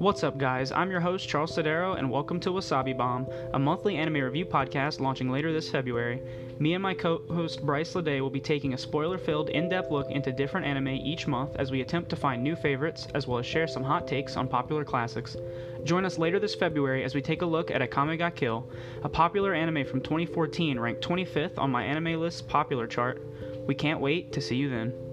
What's up, guys? I'm your host, Charles Sedero, and welcome to Wasabi Bomb, a monthly anime review podcast launching later this February. Me and my co host, Bryce Lede, will be taking a spoiler filled, in depth look into different anime each month as we attempt to find new favorites, as well as share some hot takes on popular classics. Join us later this February as we take a look at Akame ga Kill, a popular anime from 2014 ranked 25th on MyAnimeList's popular chart. We can't wait to see you then.